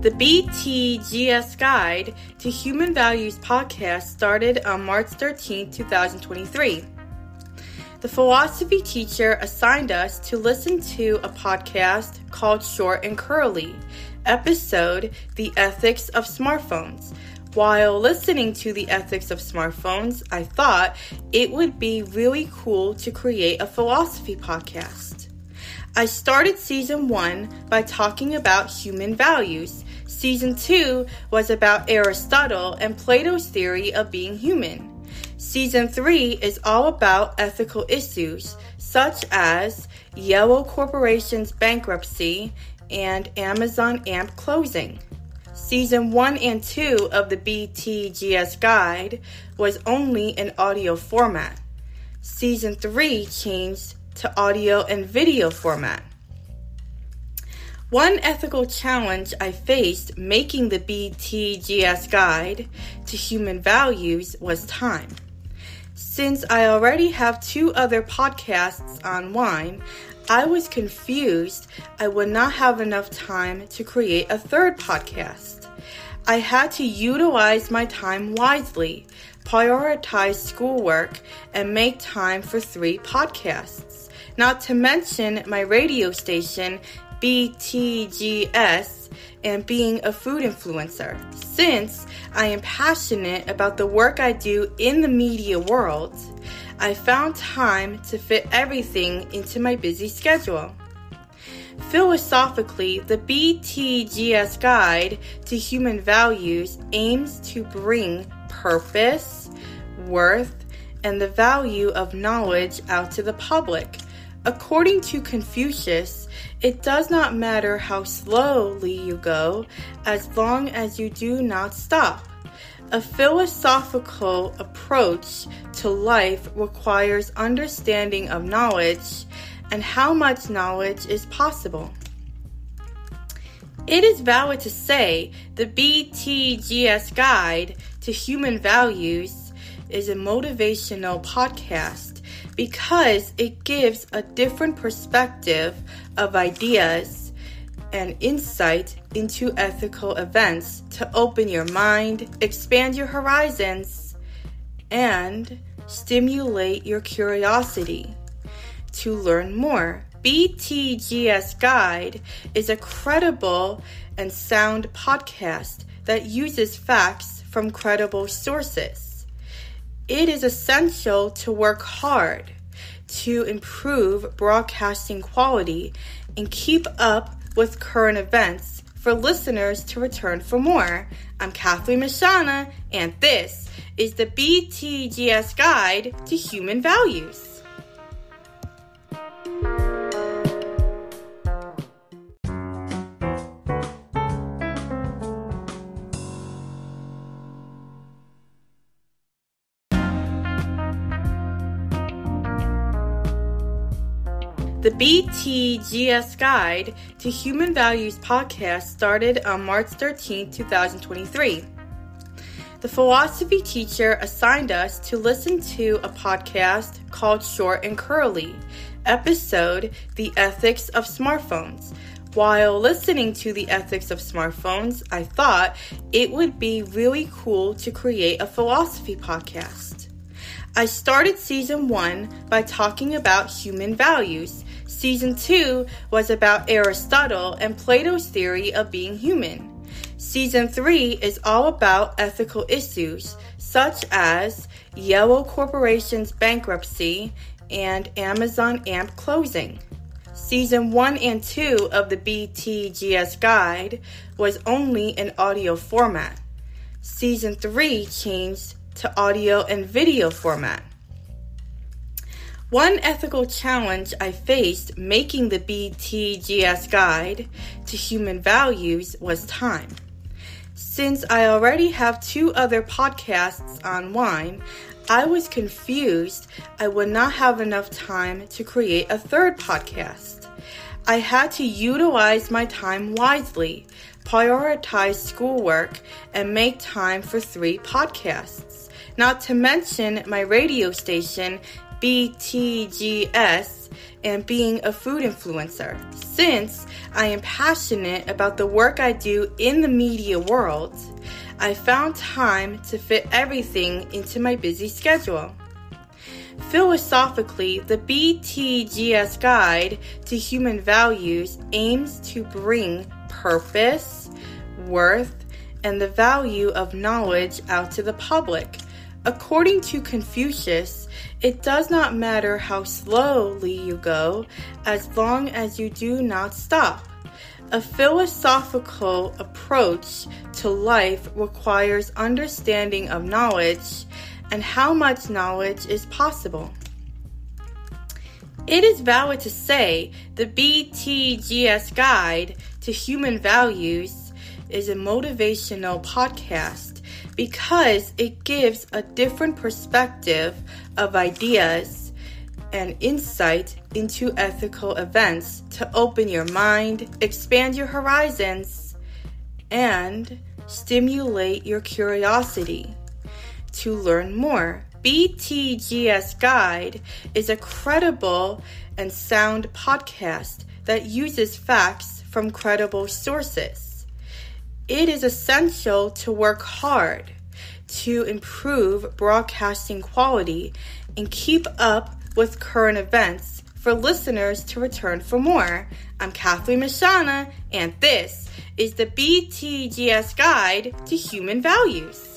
The BTGS Guide to Human Values podcast started on March 13, 2023. The philosophy teacher assigned us to listen to a podcast called Short and Curly, episode The Ethics of Smartphones. While listening to the ethics of smartphones, I thought it would be really cool to create a philosophy podcast. I started season one by talking about human values Season 2 was about Aristotle and Plato's theory of being human. Season 3 is all about ethical issues such as Yellow Corporation's bankruptcy and Amazon AMP closing. Season 1 and 2 of the BTGS Guide was only in audio format. Season 3 changed to audio and video format. One ethical challenge I faced making the BTGS guide to human values was time. Since I already have two other podcasts on wine, I was confused I would not have enough time to create a third podcast. I had to utilize my time wisely, prioritize schoolwork, and make time for three podcasts. Not to mention my radio station BTGS and being a food influencer. Since I am passionate about the work I do in the media world, I found time to fit everything into my busy schedule. Philosophically, the BTGS Guide to Human Values aims to bring purpose, worth, and the value of knowledge out to the public. According to Confucius, it does not matter how slowly you go as long as you do not stop. A philosophical approach to life requires understanding of knowledge and how much knowledge is possible. It is valid to say the BTGS Guide to Human Values is a motivational podcast because it gives a different perspective of ideas and insight into ethical events to open your mind, expand your horizons, and stimulate your curiosity to learn more. BTGS Guide is a credible and sound podcast that uses facts from credible sources it is essential to work hard to improve broadcasting quality and keep up with current events for listeners to return for more. I'm Kathleen Mashana, and this is the BTGS Guide to Human Values. The BTGS Guide to Human Values podcast started on March 13, 2023. The philosophy teacher assigned us to listen to a podcast called Short and Curly, episode The Ethics of Smartphones. While listening to the ethics of smartphones, I thought it would be really cool to create a philosophy podcast. I started season one by talking about human values Season 2 was about Aristotle and Plato's theory of being human. Season 3 is all about ethical issues such as Yellow Corporation's bankruptcy and Amazon AMP closing. Season 1 and 2 of the BTGS Guide was only in audio format. Season 3 changed to audio and video format. One ethical challenge I faced making the BTGS guide to human values was time. Since I already have two other podcasts on wine, I was confused I would not have enough time to create a third podcast. I had to utilize my time wisely, prioritize schoolwork, and make time for three podcasts. Not to mention my radio station BTGS and being a food influencer. Since I am passionate about the work I do in the media world, I found time to fit everything into my busy schedule. Philosophically, the BTGS Guide to Human Values aims to bring purpose, worth, and the value of knowledge out to the public. According to Confucius, it does not matter how slowly you go as long as you do not stop. A philosophical approach to life requires understanding of knowledge and how much knowledge is possible. It is valid to say the BTGS Guide to Human Values is a motivational podcast because it gives a different perspective of ideas and insight into ethical events to open your mind, expand your horizons, and stimulate your curiosity to learn more. BTGS Guide is a credible and sound podcast that uses facts from credible sources. It is essential to work hard to improve broadcasting quality and keep up with current events for listeners to return for more. I'm Kathleen Mashana, and this is the BTGS Guide to Human Values.